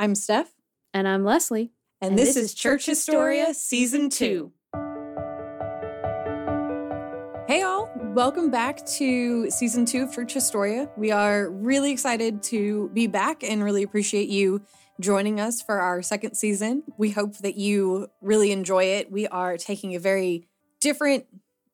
I'm Steph. And I'm Leslie. And, this, is Church Historia Season 2. Hey, all. Welcome back to Season 2 of Church Historia. We are really excited to be back and really appreciate you joining us for our second season. We hope that you really enjoy it. We are taking a very different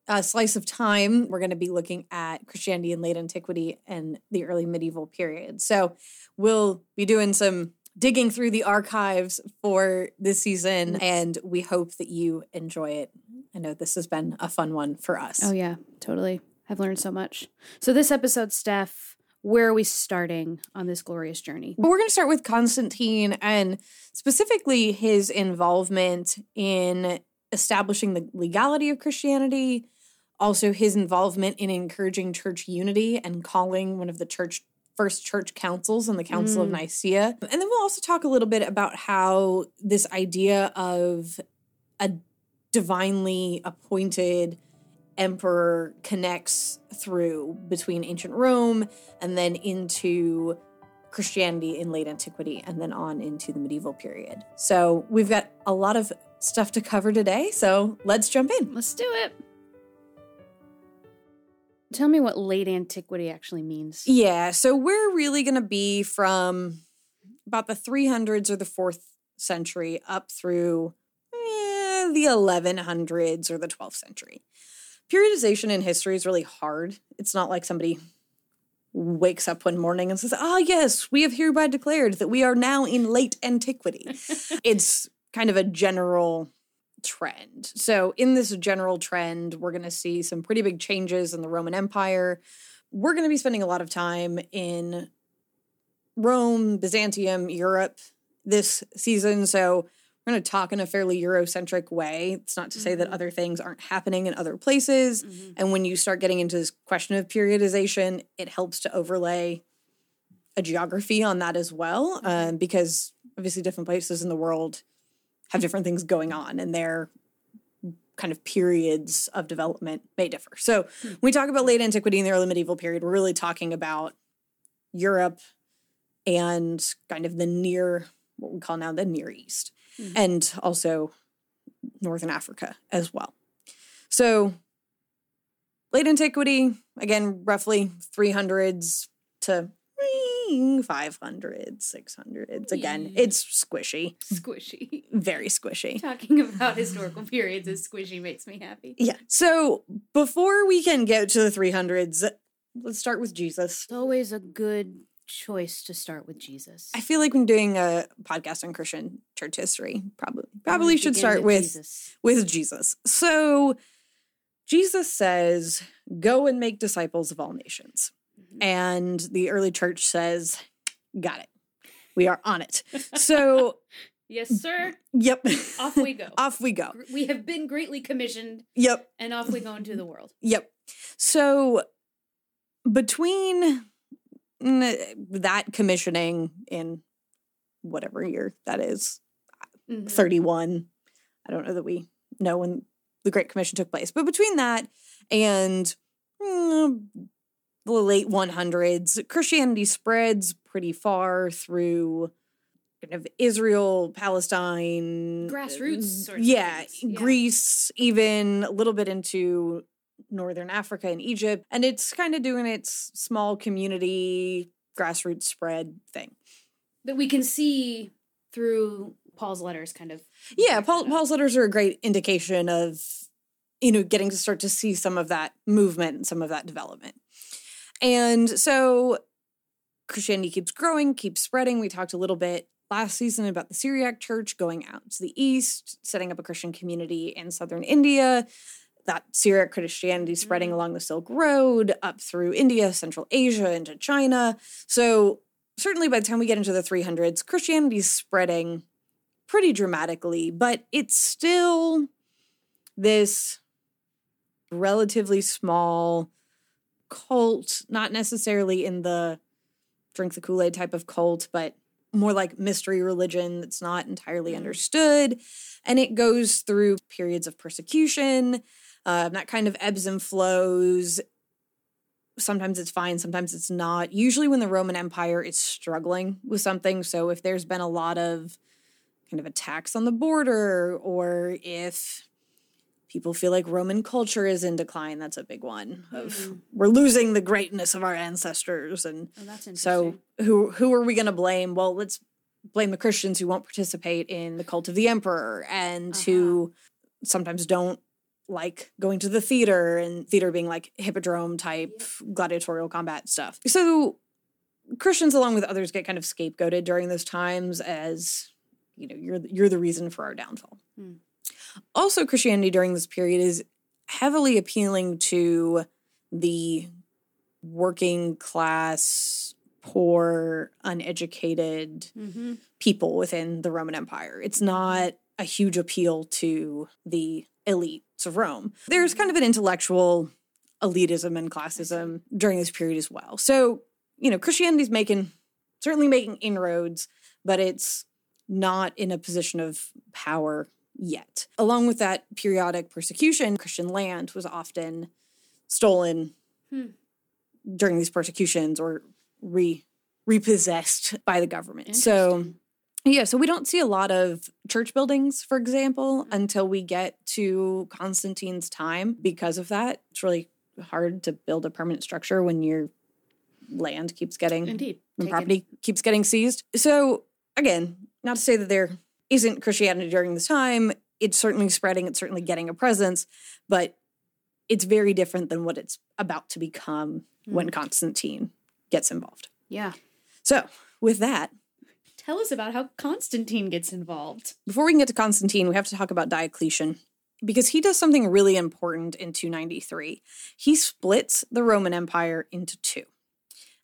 uh, slice of time. We're going to be looking at Christianity in late antiquity and the early medieval period. So we'll be doing some digging through the archives for this season, and we hope that you enjoy it. I know this has been a fun one for us. Oh, yeah, totally. I've learned so much. So, this episode, Steph, where are we starting on this glorious journey? But we're going to start with Constantine and specifically his involvement in establishing the legality of Christianity, also his involvement in encouraging church unity and calling one of the church first church councils and the Council of Mm. Nicaea. And then we'll also talk a little bit about how this idea of a divinely appointed emperor connects through between ancient Rome and then into Christianity in late antiquity and then on into the medieval period. So we've got a lot of stuff to cover today. So let's jump in. Let's do it. Tell me what late antiquity actually means. Yeah. So we're really going to be from about the 300s or the fourth century up through eh, the 1100s or the 12th century. Periodization in history is really hard. It's not like somebody wakes up one morning and says, Ah, yes, we have hereby declared that we are now in late antiquity. it's kind of a general trend. So, in this general trend, we're going to see some pretty big changes in the Roman Empire. We're going to be spending a lot of time in Rome, Byzantium, Europe this season. So, we're going to talk in a fairly Eurocentric way. It's not to say that Mhm. other things aren't happening in other places. Mhm. And when you start getting into this question of periodization, it helps to overlay a geography on that as well, um, because obviously different places in the world have different things going on, and their kind of periods of development may differ. So when we talk about late antiquity and the early medieval period, we're really talking about Europe and kind of the near what we call now the Near East, Mhm. and also Northern Africa as well. So late antiquity, again, roughly 300s to 500s, 600s. Again, Yeah. it's squishy, Squishy. very squishy. Talking about historical periods is squishy makes me happy. Yeah. So before we can get to the 300s, let's start with Jesus. It's always a good choice to start with Jesus. I feel like when doing a podcast on Christian church history, probably probably should start with Jesus. with Jesus. So Jesus says, "Go and make disciples of all nations." Mhm. And the early church says, "Got it. We are on it." So, Yes, sir. yep. Off we go. off we go. We have been greatly commissioned, Yep. and off we go into the world. Yep. So between mm, that commissioning in whatever year that is, Mhm. 31. I don't know that we know when the Great Commission took place, but between that and mm, the late 100s, Christianity spreads pretty far through kind of Israel, Palestine, Grassroots uh, sorts yeah, yeah. Greece, even a little bit into northern Africa and Egypt, and it's kind of doing its small community grassroots spread thing. That we can see through Paul's letters, kind of. Yeah, Paul. Paul's letters are a great indication of, you know, getting to start to see some of that movement and some of that development. And so Christianity keeps growing, keeps spreading. We talked a little bit last season about the Syriac church going out to the east, setting up a Christian community in southern India. That Syriac Christianity spreading Mhm. along the Silk Road up through India, Central Asia, into China. So, certainly by the time we get into the 300s, Christianity is spreading pretty dramatically, but it's still this relatively small cult, not necessarily in the drink the Kool Aid type of cult, but more like mystery religion that's not entirely Mhm. understood. And it goes through periods of persecution, uh, that kind of ebbs and flows. sometimes it's fine, sometimes it's not. Usually, when the Roman Empire is struggling with something, so if there's been a lot of kind of attacks on the border, or if people feel like Roman culture is in decline, that's a big one. Of Mhm. we're losing the greatness of our ancestors, and Oh, so who who are we going to blame? Well, let's blame the Christians who won't participate in the cult of the emperor and who sometimes don't like going to the theater and theater being like hippodrome type gladiatorial combat stuff. So Christians along with others get kind of scapegoated during those times as you know, you're the- you're the reason for our downfall. Hmm. Also Christianity during this period is heavily appealing to the working class, poor, uneducated hmm people within the Roman Empire. It's not a huge appeal to the elites of Rome. There's kind of an intellectual elitism and classism during this period as well. So, you know, Christianity's making certainly making inroads, but it's not in a position of power yet. Along with that periodic persecution, Christian land was often stolen Hmm. during these persecutions or re repossessed by the government. So yeah, so we don't see a lot of church buildings, for example, Mm. until we get to Constantine's time. Because of that, it's really hard to build a permanent structure when your land keeps getting indeed Taken. property keeps getting seized. So again, not to say that there isn't Christianity during this time. It's certainly spreading, it's certainly getting a presence, but it's very different than what it's about to become when hmm. Constantine gets involved. Yeah. So with that, Tell us about how Constantine gets involved. before we can get to Constantine, we have to talk about Diocletian because he does something really important in 293. He splits the Roman Empire into two,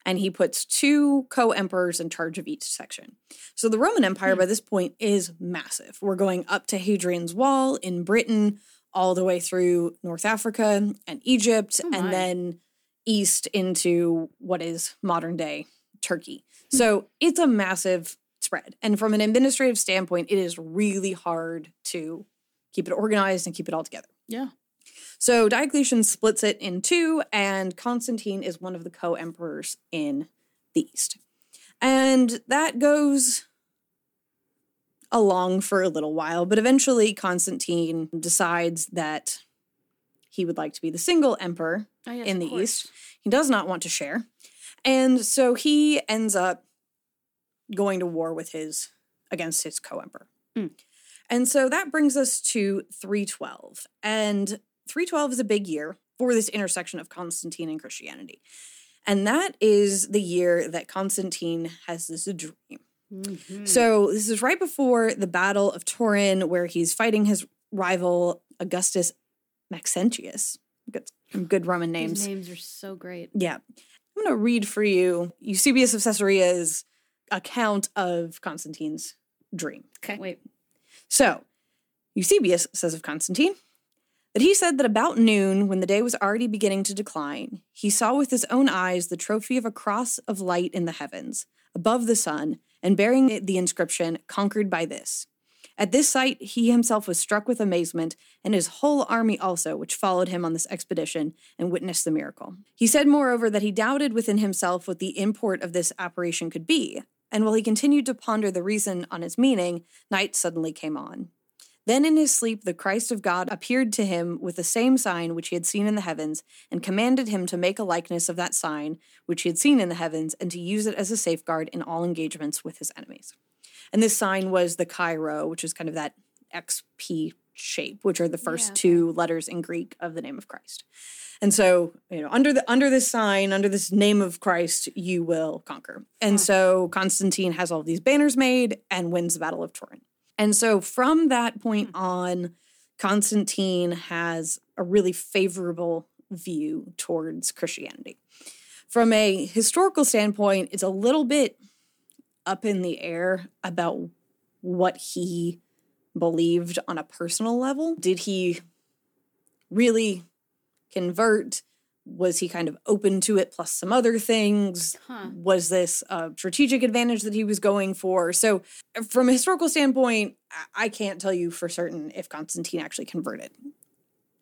and he puts two co emperors in charge of each section. So the Roman Empire hmm. by this point is massive. We're going up to Hadrian's Wall in Britain, all the way through North Africa and Egypt, Oh and then east into what is modern day Turkey. Hmm. So it's a massive spread. And from an administrative standpoint, it is really hard to keep it organized and keep it all together. Yeah. So Diocletian splits it in two, and Constantine is one of the co emperors in the East. And that goes along for a little while, but eventually Constantine decides that he would like to be the single emperor Oh, yes, in the. East. He does not want to share. And so he ends up going to war with his against his co-emperor. Mm. And so that brings us to 312. And 312 is a big year for this intersection of Constantine and Christianity. And that is the year that Constantine has this dream. Mhm. So this is right before the Battle of Turin, where he's fighting his rival Augustus Maxentius. Good, good Roman names. names are so great. Yeah. I'm going to read for you Eusebius of Caesarea's account of Constantine's dream. Okay. Wait. So, Eusebius says of Constantine that he said that about noon, when the day was already beginning to decline, he saw with his own eyes the trophy of a cross of light in the heavens, above the sun, and bearing the inscription, Conquered by this. At this sight, he himself was struck with amazement, and his whole army also, which followed him on this expedition and witnessed the miracle. He said, moreover, that he doubted within himself what the import of this apparition could be, and while he continued to ponder the reason on its meaning, night suddenly came on. Then in his sleep, the Christ of God appeared to him with the same sign which he had seen in the heavens, and commanded him to make a likeness of that sign which he had seen in the heavens, and to use it as a safeguard in all engagements with his enemies. And this sign was the Chi-Rho, which is kind of that XP shape, which are the first okay. two letters in Greek of the name of Christ. And so, you know, under the under this sign, under this name of Christ, you will conquer. And so Constantine has all these banners made and wins the Battle of Turin. And so from that point mm. on, Constantine has a really favorable view towards Christianity. From a historical standpoint, it's a little bit up in the air about what he believed on a personal level. Did he really convert? Was he kind of open to it plus some other things? Huh. Was this a strategic advantage that he was going for? So, from a historical standpoint, I- I can't tell you for certain if Constantine actually converted.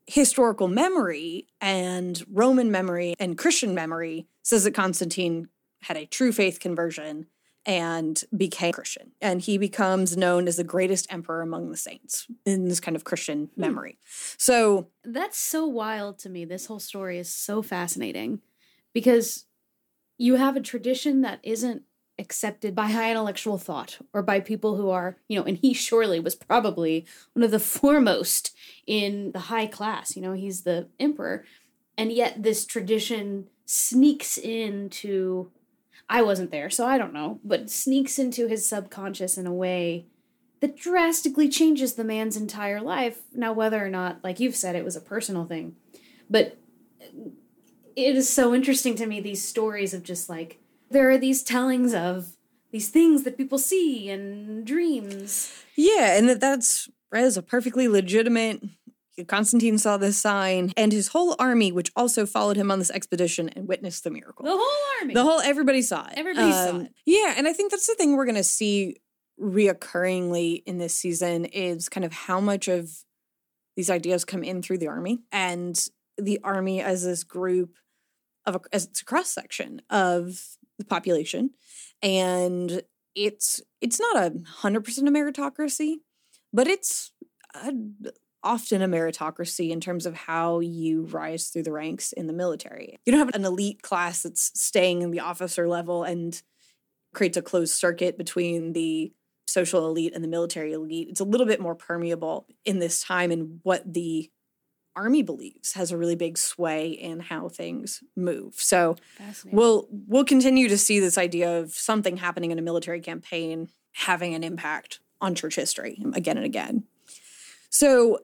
historical memory and Roman memory and Christian memory says that Constantine had a true faith conversion and became Christian. And he becomes known as the greatest emperor among the saints in this kind of Christian hmm. memory. So That's so wild to me. This whole story is so fascinating because you have a tradition that isn't accepted by high intellectual thought or by people who are, you know, and he surely was probably one of the foremost in the high class. You know, he's the emperor. And yet this tradition sneaks into I wasn't there, so I don't know, but sneaks into his subconscious in a way that drastically changes the man's entire life. Now, whether or not, like you've said, it was a personal thing, but it is so interesting to me these stories of just like there are these tellings of these things that people see and dreams. Yeah, and that that's as a perfectly legitimate. Constantine saw this sign, and his whole army, which also followed him on this expedition and witnessed the miracle. The whole army. The whole everybody saw it. Um, Everybody saw it. Yeah, and I think that's the thing we're gonna see reoccurringly in this season is kind of how much of these ideas come in through the army and the army as this group of a, as it's a cross section of the population, and it's it's not a hundred percent a meritocracy, but it's a, often a meritocracy in terms of how you rise through the ranks in the military. You don't have an elite class that's staying in the officer level and creates a closed circuit between the social elite and the military elite. It's a little bit more permeable in this time and what the army believes has a really big sway in how things move. So we'll we'll continue to see this idea of something happening in a military campaign having an impact on church history again and again. So,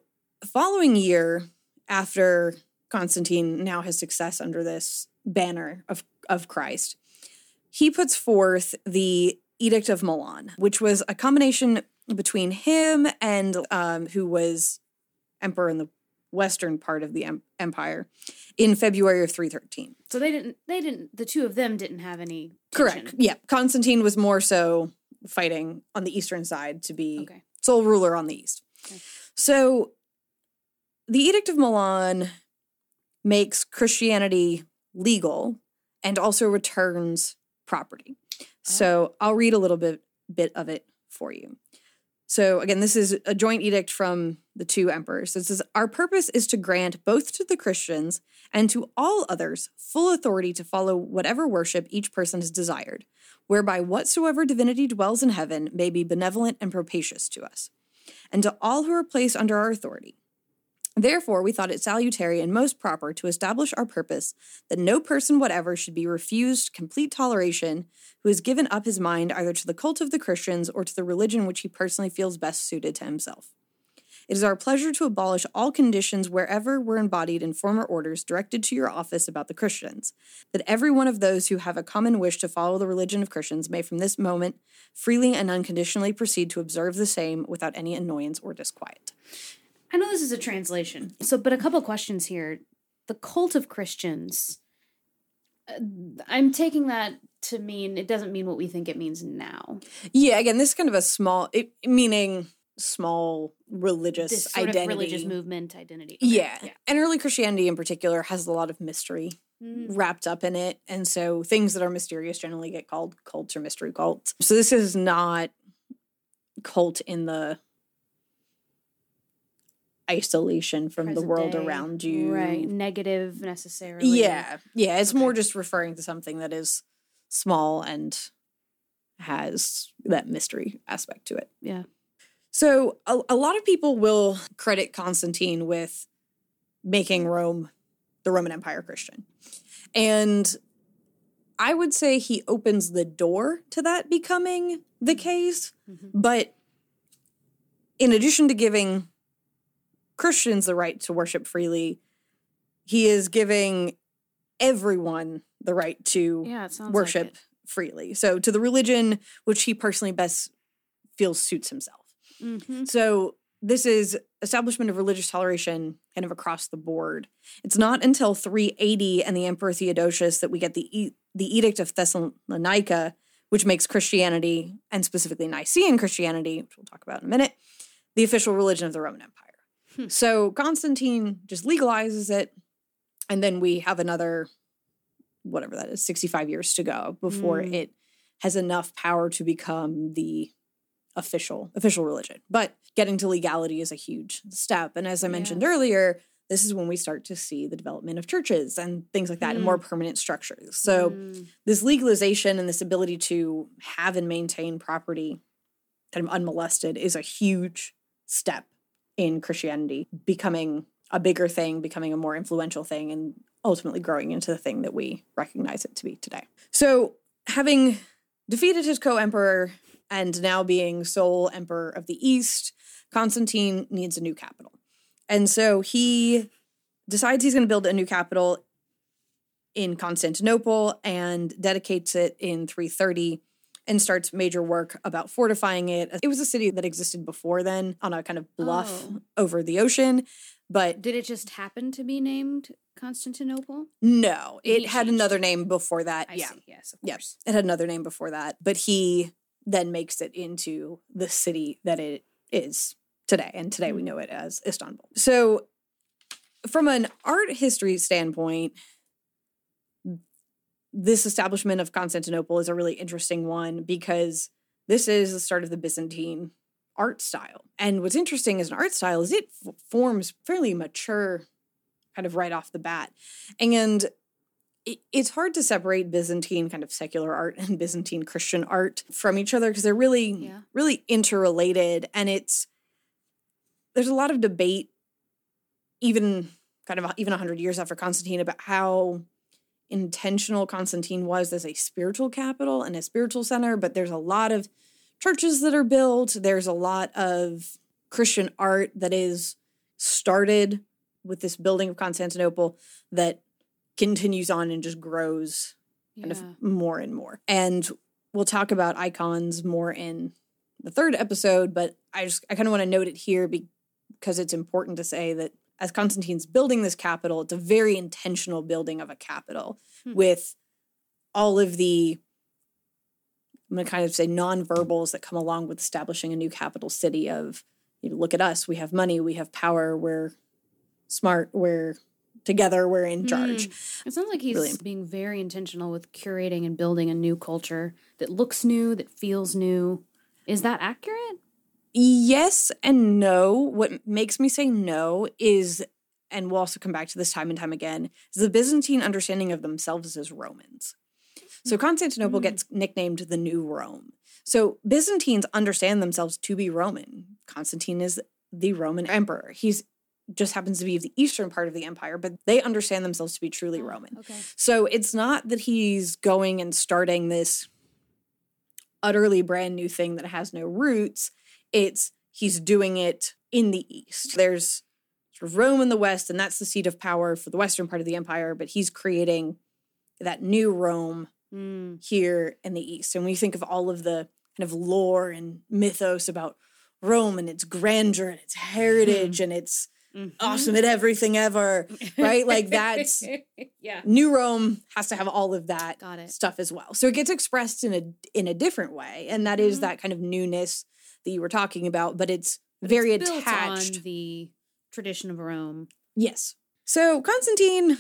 following year after Constantine now has success under this banner of of Christ, he puts forth the Edict of Milan, which was a combination between him and um, who was emperor in the western part of the em- empire in February of 313. so they didn't. They didn't. The two of them didn't have any. Correct. Yeah. Constantine was more so fighting on the eastern side to be Okay. sole ruler on the east. Okay. So the Edict of Milan makes Christianity legal and also returns property. Oh. So I'll read a little bit bit of it for you. So again, this is a joint edict from the two emperors. It says, Our purpose is to grant both to the Christians and to all others full authority to follow whatever worship each person has desired, whereby whatsoever divinity dwells in heaven may be benevolent and propitious to us, and to all who are placed under our authority. Therefore, we thought it salutary and most proper to establish our purpose that no person whatever should be refused complete toleration who has given up his mind either to the cult of the Christians or to the religion which he personally feels best suited to himself. It is our pleasure to abolish all conditions wherever were embodied in former orders directed to your office about the Christians, that every one of those who have a common wish to follow the religion of Christians may from this moment freely and unconditionally proceed to observe the same without any annoyance or disquiet. I know this is a translation. So, but a couple questions here. The cult of Christians. uh, I'm taking that to mean it doesn't mean what we think it means now. Yeah, again, this is kind of a small, it, meaning small religious This sort identity. of religious movement identity. Okay, Yeah. And early Christianity in particular has a lot of mystery Mm, wrapped up in it. And so things that are mysterious generally get called cults or mystery cults. So this is not cult in the isolation from the world day. around you. Right. Negative necessarily. Yeah. Yeah. It's more just referring to something that is small and has that mystery aspect to it. Yeah. So a, a lot of people will credit Constantine with making Rome, the Roman Empire, Christian. And I would say he opens the door to that becoming the case. Mhm. But in addition to giving Christians the right to worship freely, he is giving everyone the right to Yeah. Worship Like freely. So to the religion which he personally best feels suits himself. Mhm. So this is establishment of religious toleration kind of across the board. It's not until 380 and the Emperor Theodosius that we get the e- the Edict of Thessalonica, which makes Christianity and specifically Nicene Christianity, which we'll talk about in a minute, the official religion of the Roman Empire. Hmm. So Constantine just legalizes it, and then we have another, whatever that is, 65 years to go before Mm. it has enough power to become the official official religion. But getting to legality is a huge step. And as I mentioned Yeah. earlier, this is when we start to see the development of churches and things like that and more permanent structures. So Mm. this legalization and this ability to have and maintain property kind of unmolested is a huge step in Christianity becoming a bigger thing, becoming a more influential thing, and ultimately growing into the thing that we recognize it to be today. So, having defeated his co emperor and now being sole emperor of the East, Constantine needs a new capital. And so he decides he's going to build a new capital in Constantinople and dedicates it in 330 and starts major work about fortifying it. It was a city that existed before then on a kind of bluff Oh. over the ocean, but Did it just happen to be named Constantinople? no, it had another it. name before that. I yeah. see. Yes, of Yeah. It had another name before that, but he then makes it into the city that it is today. And today we hmm. know it as Istanbul. So, from an art history standpoint, this establishment of Constantinople is a really interesting one because this is the start of the Byzantine art style. And what's interesting as an art style is it f- forms fairly mature kind of right off the bat. And it, it's hard to separate Byzantine kind of secular art and Byzantine Christian art from each other because they're really, Yeah. really interrelated. And it's, there's a lot of debate, even kind of even 100 years after Constantine, about how intentional Constantine was as a spiritual capital and a spiritual center. But there's a lot of churches that are built, there's a lot of Christian art that is started with this building of Constantinople that continues on and just grows kind of more and more. And we'll talk about icons more in the third episode, but I just I kind of want to note it here because it's important to say that as Constantine's building this capital, it's a very intentional building of a capital Hmm. with all of the I'm going to kind of say non-verbals that come along with establishing a new capital city of you know, look at us, we have money, we have power, we're smart, we're together, we're in charge. It sounds like he's Really being very intentional with curating and building a new culture that looks new, that feels new. Is that accurate? Yes and no. What makes me say no is, and we'll also come back to this time and time again, is the Byzantine understanding of themselves as Romans. So Constantinople Mm. gets nicknamed the New Rome. So Byzantines understand themselves to be Roman. Constantine is the Roman emperor. He's just happens to be the eastern part of the empire, but they understand themselves to be truly Oh, Roman. Okay. So it's not that he's going and starting this utterly brand new thing that has no roots. It's he's doing it in the east. There's sort of Rome in the west, and that's the seat of power for the western part of the empire, but he's creating that new Rome Mm. here in the east. And when you think of all of the kind of lore and mythos about Rome and its grandeur and its heritage and its Mhm. awesome at everything ever, right? Like that's yeah. New Rome has to have all of that stuff as well. So it gets expressed in a in a different way, and that is Mhm. that kind of newness that you were talking about, but it's very It's attached. on the tradition of Rome. yes. So Constantine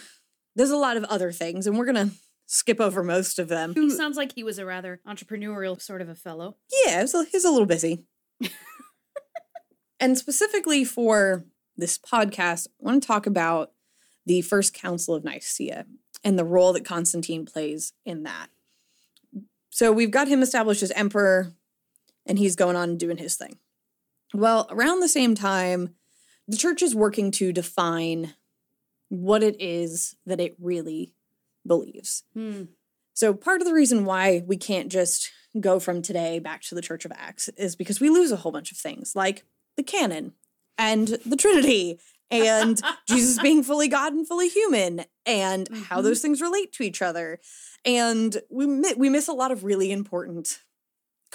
does a lot of other things, and we're gonna skip over most of them. He sounds like he was a rather entrepreneurial sort of a fellow. Yeah, so he's a little busy. and specifically for this podcast, I want to talk about the First Council of Nicaea and the role that Constantine plays in that. So we've got him established as emperor, and he's going on and doing his thing. Well, around the same time, the church is working to define what it is that it really believes. Hmm. So part of the reason why we can't just go from today back to the Church of Acts is because we lose a whole bunch of things like the canon and the Trinity and Jesus being fully God and fully human and how Mhm. those things relate to each other. And we mi- we miss a lot of really important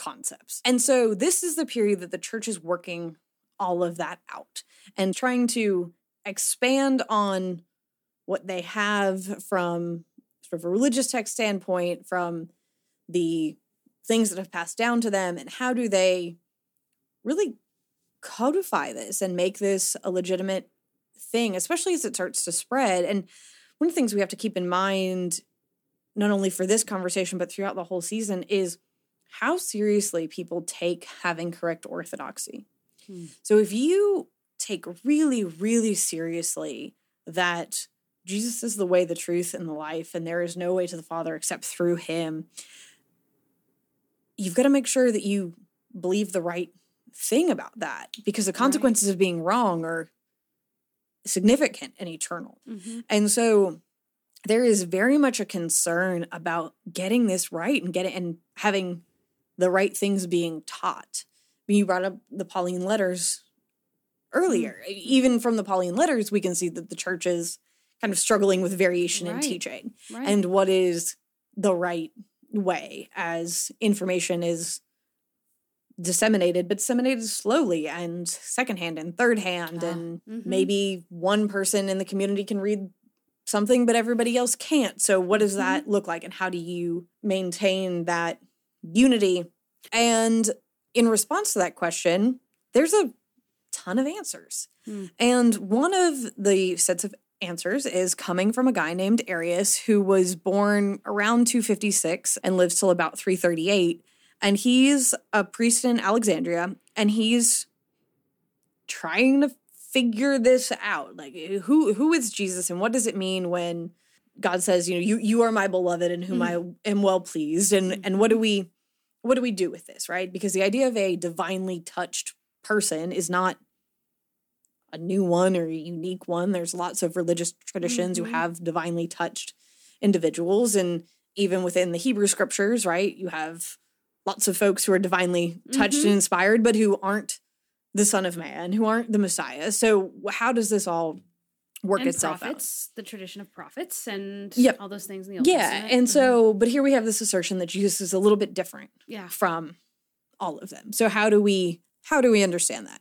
concepts. And so this is the period that the church is working all of that out and trying to expand on what they have from sort of a religious text standpoint, from the things that have passed down to them, and how do they really codify this and make this a legitimate thing, especially as it starts to spread. And one of the things we have to keep in mind, not only for this conversation, but throughout the whole season, is how seriously people take having correct orthodoxy. Hmm. So if you take really, really seriously that Jesus is the way, the truth, and the life, and there is no way to the Father except through him, you've got to make sure that you believe the right thing about that because the consequences of being wrong are significant and eternal. Mhm. And so there is very much a concern about getting this right and getting and having the right things being taught. I mean, you brought up the Pauline letters earlier. Even from the Pauline letters, we can see that the church is kind of struggling with variation in teaching Right. and what is the right way as information is disseminated, but disseminated slowly and secondhand and third hand. Ah, and mhm. maybe one person in the community can read something, but everybody else can't. So, what does Mhm. that look like? And how do you maintain that unity? And in response to that question, there's a ton of answers. Hmm. And one of the sets of answers is coming from a guy named Arius who was born around 256 and lives till about 338. And he's a priest in Alexandria and he's trying to figure this out. Like who who is Jesus and what does it mean when God says, you know, you you are my beloved and whom I am well pleased and and what do we what do we do with this, right? Because the idea of a divinely touched person is not a new one or a unique one. There's lots of religious traditions Mhm. who have divinely touched individuals. And even within the Hebrew scriptures, right, you have lots of folks who are divinely touched Mhm. and inspired, but who aren't the Son of Man, who aren't the Messiah. So, how does this all work and itself prophets, the tradition of prophets, and Yep. all those things in the? Old Yeah. Testament. And Mhm. so, but here we have this assertion that Jesus is a little bit different yeah, from all of them. So how do we how do we understand that?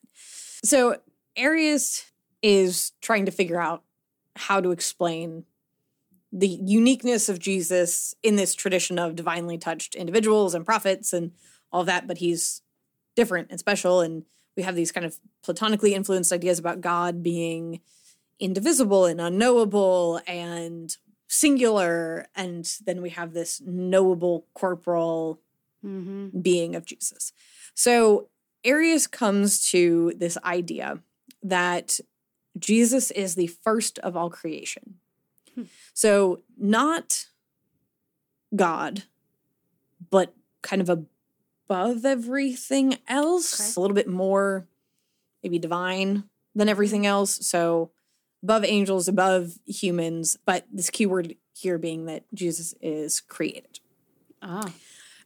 So Arius is trying to figure out how to explain the uniqueness of Jesus in this tradition of divinely touched individuals and prophets and all that, but he's different and special. And we have these kind of platonically influenced ideas about God being indivisible and unknowable and singular. And then we have this knowable corporal mm-hmm. being of Jesus. So Arius comes to this idea that Jesus is the first of all creation. Hmm. So not God, but kind of above everything else, Okay. a little bit more maybe divine than everything else. So above angels, above humans, but this key word here being that Jesus is created. ah,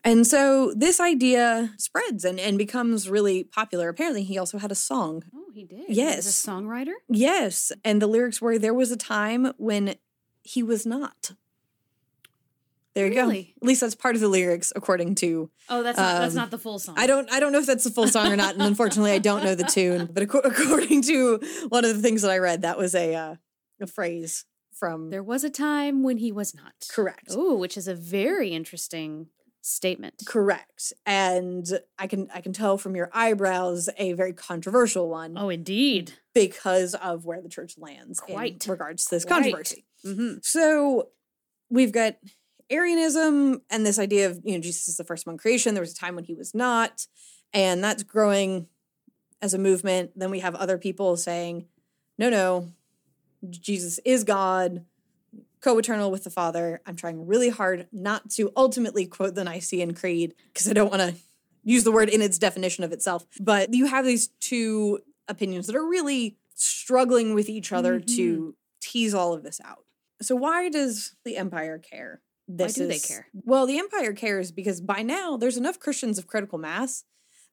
And so this idea spreads and, and becomes really popular. Apparently, he also had a song. oh, he did. Yes. he was a songwriter. Yes. And the lyrics were There was a time when he was not. There you Really? go. At least that's part of the lyrics, according to Oh, that's not, that's Um, not the full song. I don't I don't know if that's the full song or not, and unfortunately I don't know the tune. But acco- according to one of the things that I read, that was a uh, a phrase from There was a time when he was not. correct. Oh, which is a very interesting statement. Correct. And I can I can tell from your eyebrows a very controversial one. Oh, indeed. because of where the church lands Quite. in regards to this Quite. controversy. Mm-hmm. So we've got Arianism and this idea of, you know, Jesus is the first among creation. There was a time when he was not, and that's growing as a movement. Then we have other people saying, no, no, Jesus is God, co eternal with the Father. I'm trying really hard not to ultimately quote the Nicene Creed because I don't want to use the word in its definition of itself. But you have these two opinions that are really struggling with each other to mm-hmm. tease all of this out. So why does the empire care? This do they care? Well, the empire cares because by now there's enough Christians of critical mass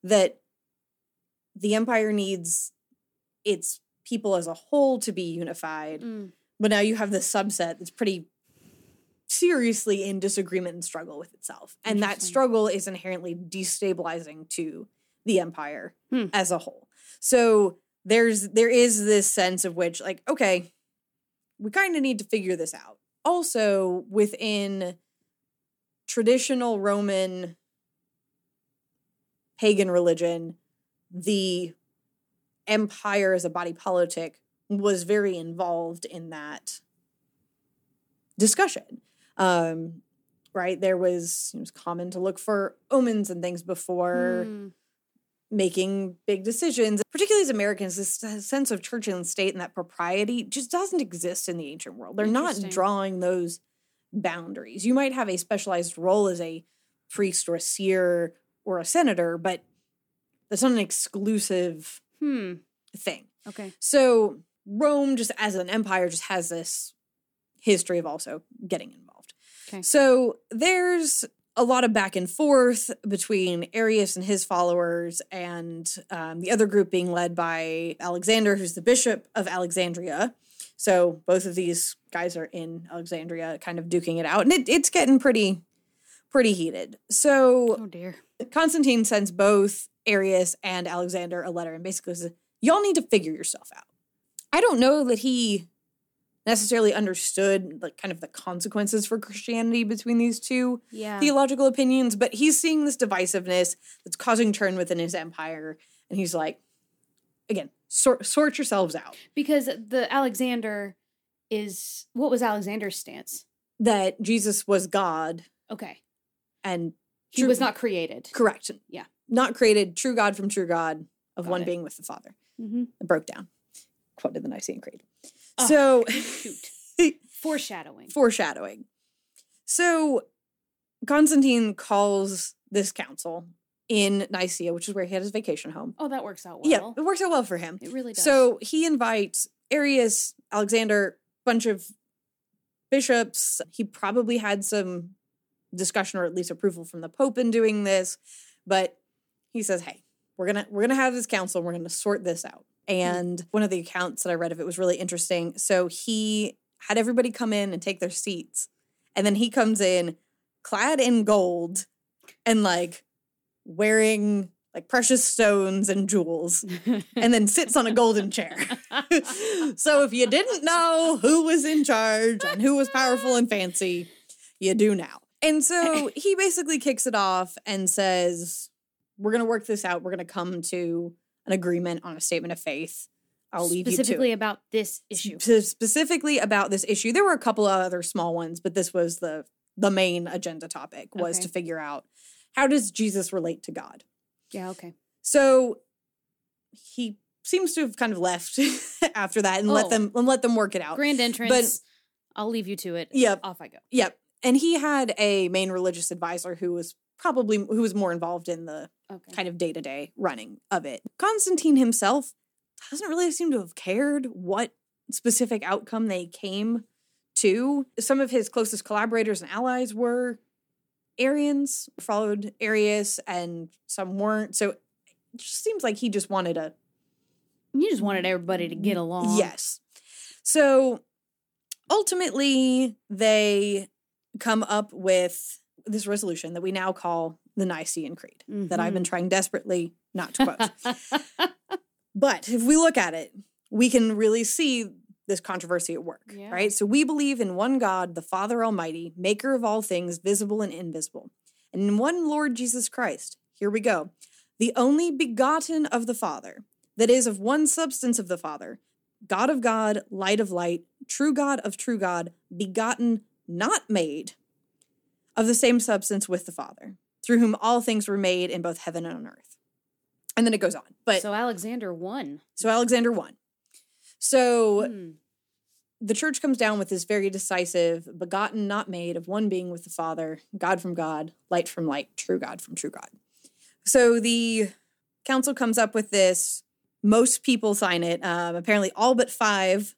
that the empire needs its people as a whole to be unified. Mm. But now you have this subset that's pretty seriously in disagreement and struggle with itself. And that struggle is inherently destabilizing to the empire Hmm. as a whole. So there's there is this sense of which like okay, we kind of need to figure this out. Also within traditional Roman pagan religion, the empire as a body politic was very involved in that discussion. Um, right? There was it was common to look for omens and things before Hmm. Making big decisions. Particularly as Americans, this sense of church and state and that propriety just doesn't exist in the ancient world. They're not drawing those boundaries. You might have a specialized role as a priest or a seer or a senator, but that's not an exclusive Hmm. thing. Okay. So Rome, just as an empire, just has this history of also getting involved. Okay. So there's a lot of back and forth between Arius and his followers, and um, the other group being led by Alexander, who's the bishop of Alexandria. So both of these guys are in Alexandria, kind of duking it out, and it, it's getting pretty, pretty heated. So Oh dear. Constantine sends both Arius and Alexander a letter and basically says, Y'all need to figure yourself out. I don't know that he necessarily understood like kind of the consequences for Christianity between these two Yeah. theological opinions, but he's seeing this divisiveness that's causing churn within his empire. And he's like, again, sort sort yourselves out. because the Alexander is what was Alexander's stance? That Jesus was God Okay. and He True. was not created. correct. Yeah. Not created, true God from true God, of Got one it. being with the Father. Mm-hmm. It broke down. Quoted the Nicene Creed. Oh, so shoot. Foreshadowing. foreshadowing. So Constantine calls this council in Nicaea, which is where he had his vacation home. Oh, that works out well. Yeah, it works out well for him. It really does. So he invites Arius, Alexander, bunch of bishops. He probably had some discussion or at least approval from the Pope in doing this, but he says, "Hey, we're gonna we're gonna have this council. We're gonna sort this out." Mm-hmm. And one of the accounts that I read of it was really interesting. So he had everybody come in and take their seats, and then he comes in clad in gold and like wearing like precious stones and jewels and then sits on a golden chair. so if you didn't know who was in charge and who was powerful and fancy, you do now. And so he basically kicks it off and says, We're going to work this out. We're going to come to an agreement on a statement of faith. I'll leave you to specifically about this issue. Spe- specifically about this issue. There were a couple of other small ones, but this was the the main agenda topic was Okay. to figure out how does Jesus relate to God? Yeah. Okay. So he seems to have kind of left after that and Oh. let them and let them work it out. Grand entrance. But I'll leave you to it. Yep. Off I go. Yep. And he had a main religious advisor who was probably who was more involved in the Okay. kind of day-to-day running of it. Constantine himself doesn't really seem to have cared what specific outcome they came to. Some of his closest collaborators and allies were Arians, followed Arius, and some weren't. So it just seems like he just wanted a You just wanted everybody to get along. Yes. So ultimately, they come up with this resolution that we now call the Nicene Creed, that I've Mm-hmm. been trying desperately not to quote. but if we look at it, we can really see this controversy at work, Yeah. right? So we believe in one God, the Father Almighty, maker of all things visible and invisible, and in one Lord Jesus Christ. Here we go. The only begotten of the Father, that is of one substance of the Father, God of God, light of light, true God of true God, begotten, not made, of the same substance with the Father, through whom all things were made in both heaven and on earth. And then it goes on. But so, Alexander won. So Alexander won. So Hmm. the church comes down with this very decisive, begotten, not made, of one being with the Father, God from God, light from light, true God from true God. So the council comes up with this. Most people sign it. Um, apparently, all but five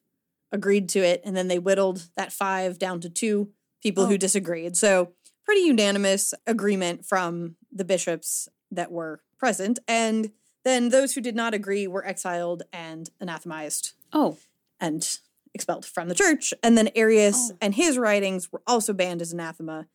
agreed to it, and then they whittled that five down to two people who Oh. disagreed. So, pretty unanimous agreement from the bishops that were present. And then those who did not agree were exiled and anathemized Oh, and expelled from the church. And then Arius Oh. and his writings were also banned as anathema,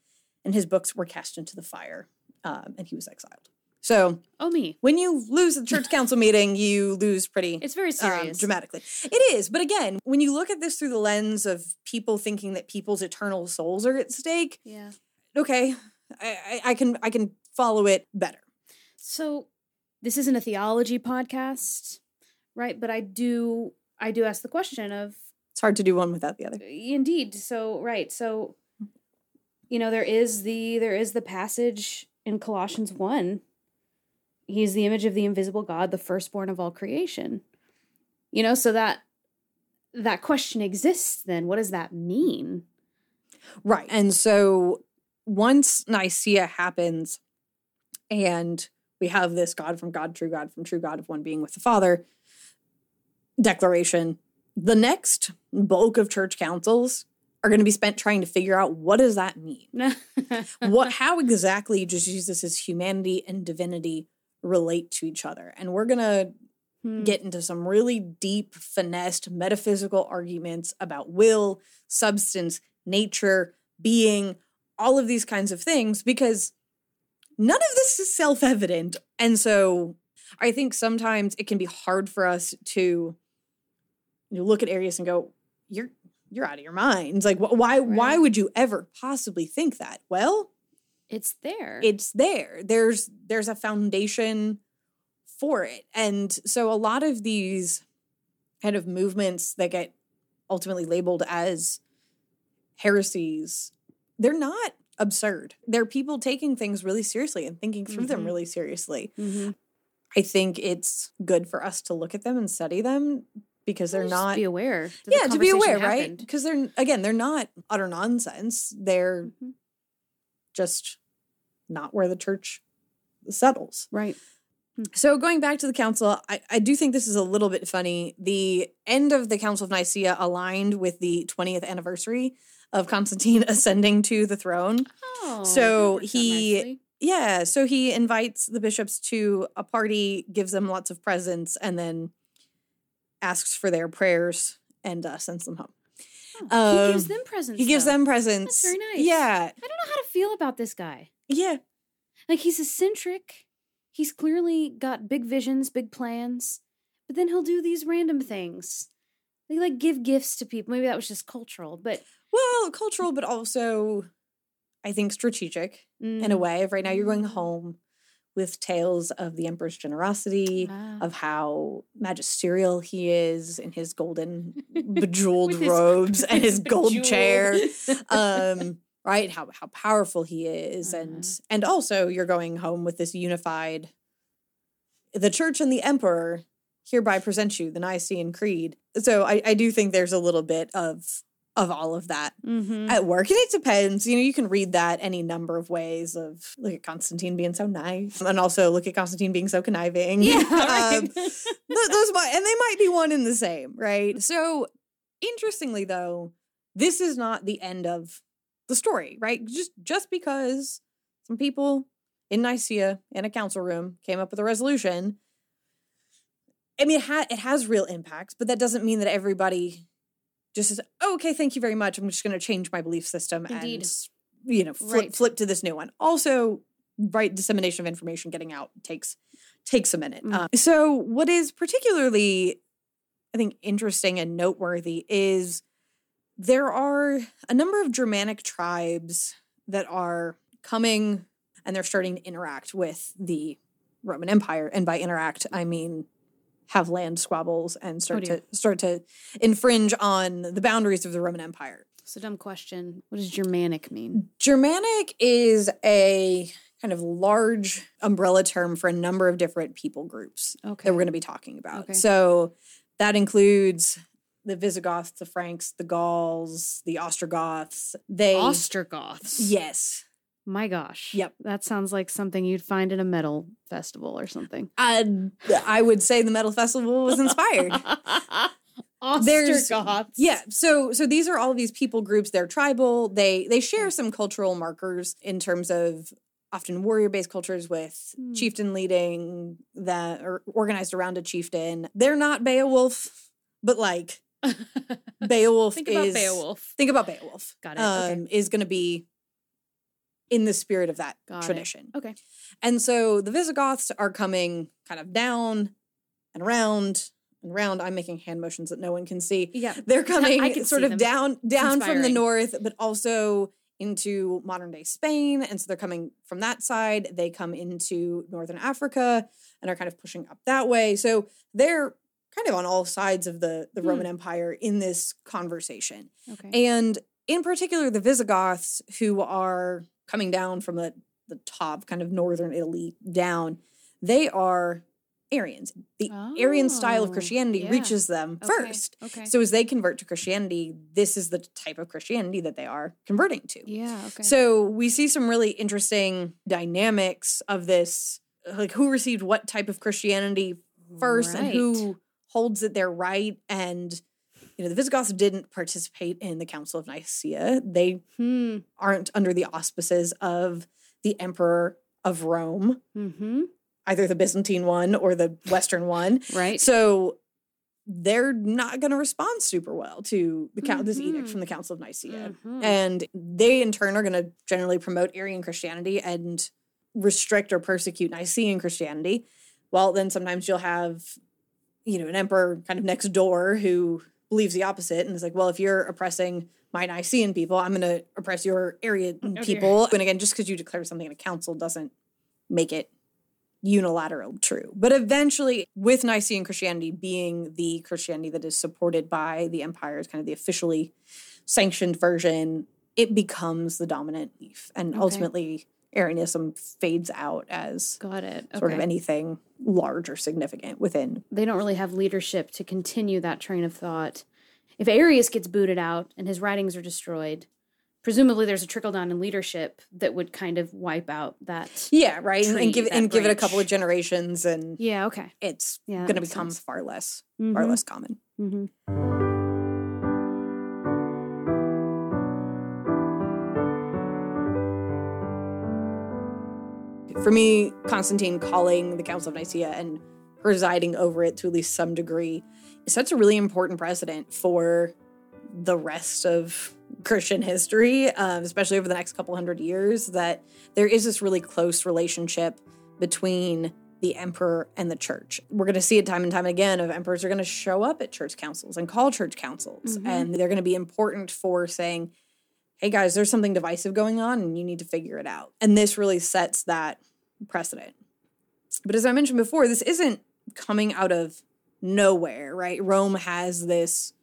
and his books were cast into the fire, um, and he was exiled. So oh me. when you lose a church council meeting, you lose pretty It's very um, dramatically. It is, but again, when you look at this through the lens of people thinking that people's eternal souls are at stake, yeah. Okay, I, I, I can I can follow it better. So this isn't a theology podcast, right? But I do I do ask the question of It's hard to do one without the other. indeed. So right. So you know, there is the there is the passage in Colossians 1. He's the image of the invisible God, the firstborn of all creation. You know, so that that question exists then. What does that mean? Right. And so once Nicaea happens and we have this God from God, true God from true God of one being with the Father declaration, the next bulk of church councils are going to be spent trying to figure out what does that mean? what how exactly does Jesus' humanity and divinity relate to each other? And we're going to Hmm. get into some really deep, finessed metaphysical arguments about will, substance, nature, being, all of these kinds of things, because none of this is self evident. And so I think sometimes it can be hard for us to you know, look at Arius and go, you're you're out of your minds. Like, wh- why why would you ever possibly think that? Well, it's there. it's there there's there's a foundation for it and so a lot of these kind of movements that get ultimately labeled as heresies they're not absurd they're people taking things really seriously and thinking through them Mhm. really seriously Mhm. i think it's good for us to look at them and study them because they're Just not be aware. yeah to be aware conversation right because they're again they're not utter nonsense they're Mhm. just not where the church settles. Right. So going back to the council, I, I do think this is a little bit funny. The end of the Council of Nicaea aligned with the 20th anniversary of Constantine ascending to the throne. Oh, So that works out he- Yeah, so he invites the bishops to a party, gives them lots of presents, and then asks for their prayers and uh, sends them home. Oh, he gives um, them presents. He gives though. them presents. very nice. Yeah, I don't know how to feel about this guy. yeah. Like he's eccentric. He's clearly got big visions, big plans, but then he'll do these random things. They like give gifts to people. Maybe that was just cultural, but Well, cultural, but also, I think strategic in a Mm. way. Of right now, you're going Mm. home with tales of the emperor's generosity, Ah. of how magisterial he is in his golden bejeweled With his- robes and his gold bejeweled- chair. Um, right? How how powerful he is, and Uh-huh. and also you're going home with this unified. The church and the emperor hereby present you the Nicene Creed. So I, I do think there's a little bit of of all of that Mhm. at work. And it depends. You know, you can read that any number of ways of look at Constantine being so nice and also look at Constantine being so conniving. Yeah, um, right. th- those might, and they might be one and the same, right? So interestingly though, this is not the end of the story, right? Just just because some people in Nicaea in a council room came up with a resolution. I mean, it, ha- it has real impacts, but that doesn't mean that everybody just says, oh, "Okay, thank you very much. I'm just going to change my belief system Indeed. and you know flip, Right. flip to this new one." Also, right dissemination of information getting out takes takes a minute. Mm. Uh, so, what is particularly, I think, interesting and noteworthy is there are a number of Germanic tribes that are coming and they're starting to interact with the Roman Empire. And by interact, I mean have land squabbles and oh, start dear. to start to infringe on the boundaries of the Roman Empire. It's a dumb question. What does Germanic mean? Germanic is a kind of large umbrella term for a number of different people groups Okay. that we're going to be talking about. Okay. So that includes the Visigoths, the Franks, the Gauls, the Ostrogoths. They Ostrogoths. yes, My gosh. Yep. That sounds like something you'd find in a metal festival or something. I I would say the Metal Festival was inspired. Ostrogoths. Yeah, so so these are all these people groups. They're tribal. They they share some cultural markers in terms of often warrior based cultures with Hmm. chieftain leading that are organized around a chieftain. They're not Beowulf, but like Beowulf Think about Beowulf. Think about Beowulf. Got it, okay. Um, is going to be in the spirit of that Got it. tradition. Okay. And so the Visigoths are coming kind of down and around and around. I'm making hand motions that no one can see. Yeah. They're coming I can sort of them. down down from the north, but also into modern day Spain. And so they're coming from that side. They come into northern Africa and are kind of pushing up that way. So they're kind of on all sides of the, the Hmm. Roman Empire in this conversation. Okay. And in particular, the Visigoths, who are coming down from the, the top, kind of northern Italy down, they are Arians. The Arian style of Oh, Christianity yeah. reaches them Okay, first. Okay. So as they convert to Christianity, this is the type of Christianity that they are converting to. yeah. Okay. So we see some really interesting dynamics of this, like who received what type of Christianity first and who holds it their right. And you know, the Visigoths didn't participate in the Council of Nicaea. They Hmm. aren't under the auspices of the Emperor of Rome, Hmm. either the Byzantine one or the Western one. Right. So they're not going to respond super well to the count this edict Mhm. from the Council of Nicaea. Mhm. And they in turn are going to generally promote Arian Christianity and restrict or persecute Nicene Christianity. Well, then sometimes you'll have, you know, an emperor kind of next door who believes the opposite and is like, well, if you're oppressing my Nicene people, I'm going to oppress your Arian oh, dear. people. And again, just because you declare something in a council doesn't make it unilateral true. But eventually, with Nicene Christianity being the Christianity that is supported by the empire, is kind of the officially sanctioned version, it becomes the dominant belief. And Okay. ultimately, Arianism fades out as Got it. Okay. sort of anything large or significant within. they don't really have leadership to continue that train of thought. If Arius gets booted out and his writings are destroyed, presumably there's a trickle down in leadership that would kind of wipe out that. Yeah, right. And, Tree, and give and give it a couple of generations and Yeah. Okay. it's Yeah, going to become sense. far less far Mhm. less common. Mhm. For me, Constantine calling the Council of Nicaea and presiding over it to at least some degree sets a really important precedent for the rest of Christian history, um, especially over the next couple hundred years, that there is this really close relationship between the emperor and the church. We're going to see it time and time again of emperors are going to show up at church councils and call church councils, Mhm. and they're going to be important for saying, hey guys, there's something divisive going on and you need to figure it out. And this really sets that precedent. But as I mentioned before, this isn't coming out of nowhere, right? Rome has this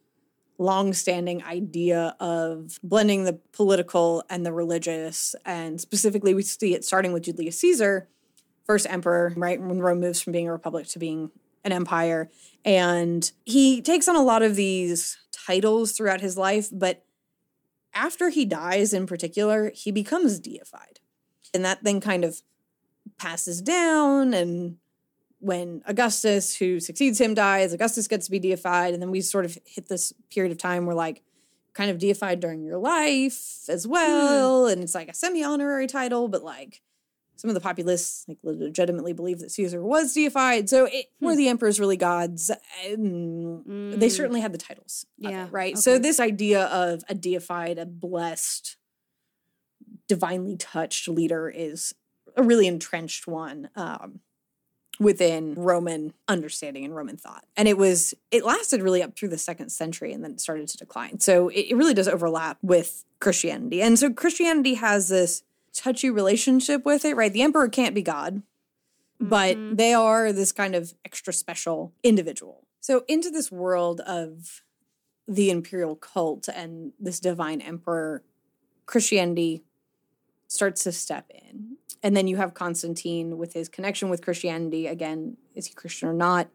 long-standing idea of blending the political and the religious, and specifically we see it starting with Julius Caesar, first emperor, right? When Rome moves from being a republic to being an empire, and he takes on a lot of these titles throughout his life, but after he dies in particular, he becomes deified. And that then kind of passes down and when Augustus, who succeeds him, dies, Augustus gets to be deified, and then we sort of hit this period of time where like kind of deified during your life as well, and it's like a semi-honorary title, but like some of the populace like legitimately believe that Caesar was deified. So it, were the emperors really gods? Um, They Mm. certainly had the titles, of it, Yeah, right? So this idea of a deified, a blessed, divinely touched leader is a really entrenched one um, within Roman understanding and Roman thought. And it was, it lasted really up through the second century and then it started to decline. So it, it really does overlap with Christianity. And so Christianity has this touchy relationship with it, right? The emperor can't be God, but Mhm. they are this kind of extra special individual. So into this world of the imperial cult and this divine emperor, Christianity starts to step in. And then you have Constantine with his connection with Christianity. Again, is he Christian or not?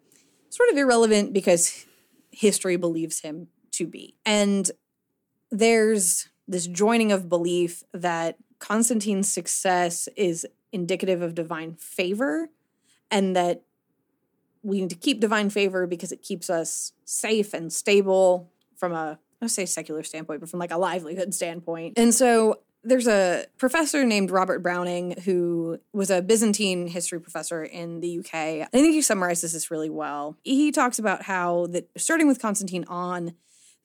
Sort of irrelevant because history believes him to be. And there's this joining of belief that Constantine's success is indicative of divine favor and that we need to keep divine favor because it keeps us safe and stable from a I say secular standpoint, but from like a livelihood standpoint. And so there's a professor named Robert Browning who was a Byzantine history professor in the UK. I think he summarizes this really well. He talks about how that starting with Constantine on,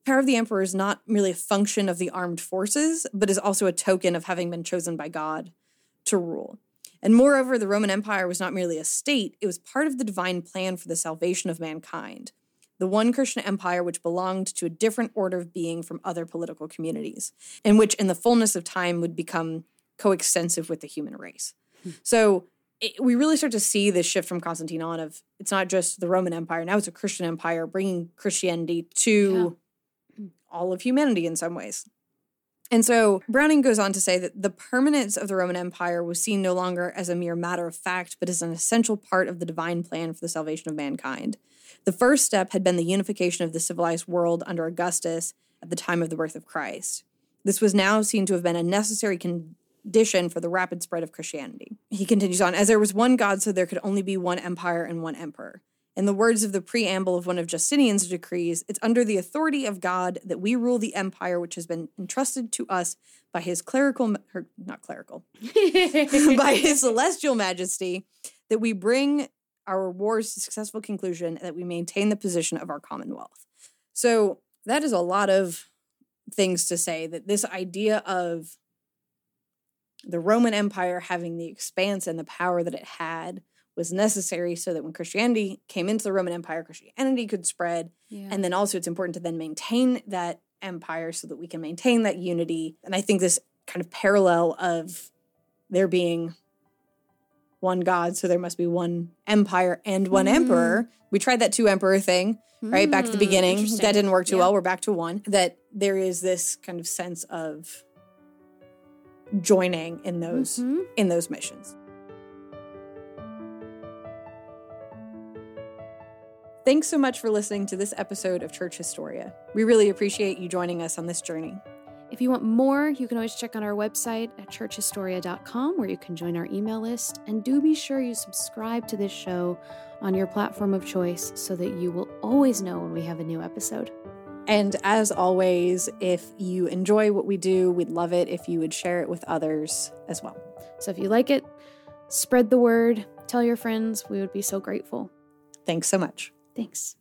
power of the emperor is not merely a function of the armed forces, but is also a token of having been chosen by God to rule. And moreover, the Roman Empire was not merely a state, it was part of the divine plan for the salvation of mankind the one Christian empire which belonged to a different order of being from other political communities, and which in the fullness of time would become coextensive with the human race. Hmm. So it, we really start to see this shift from Constantine on of it's not just the Roman Empire, now it's a Christian empire bringing Christianity to all of humanity in some ways. And so Browning goes on to say that the permanence of the Roman Empire was seen no longer as a mere matter of fact, but as an essential part of the divine plan for the salvation of mankind. The first step had been the unification of the civilized world under Augustus at the time of the birth of Christ. This was now seen to have been a necessary condition for the rapid spread of Christianity. He continues on As there was one God, so there could only be one empire and one emperor. In the words of the preamble of one of Justinian's decrees, it's under the authority of God that we rule the empire which has been entrusted to us by his clerical, not clerical, by his celestial majesty, that we bring our wars successful conclusion and that we maintain the position of our commonwealth. So that is a lot of things to say that this idea of the Roman Empire having the expanse and the power that it had was necessary so that when Christianity came into the Roman Empire, Christianity could spread. Yeah. And then also it's important to then maintain that empire so that we can maintain that unity. And I think this kind of parallel of there being one God, so there must be one empire and one Mhm. emperor. We tried that two emperor thing, right? Back at the Mm, beginning. That didn't work too Yeah. well. We're back to one. That there is this kind of sense of joining in those Mhm. in those missions. Thanks so much for listening to this episode of Church Historia. We really appreciate you joining us on this journey. If you want more, you can always check on our website at churchhistoria.com where you can join our email list. And do be sure you subscribe to this show on your platform of choice so that you will always know when we have a new episode. And as always, if you enjoy what we do, we'd love it if you would share it with others as well. So if you like it, spread the word, tell your friends. We would be so grateful. Thanks so much. Thanks.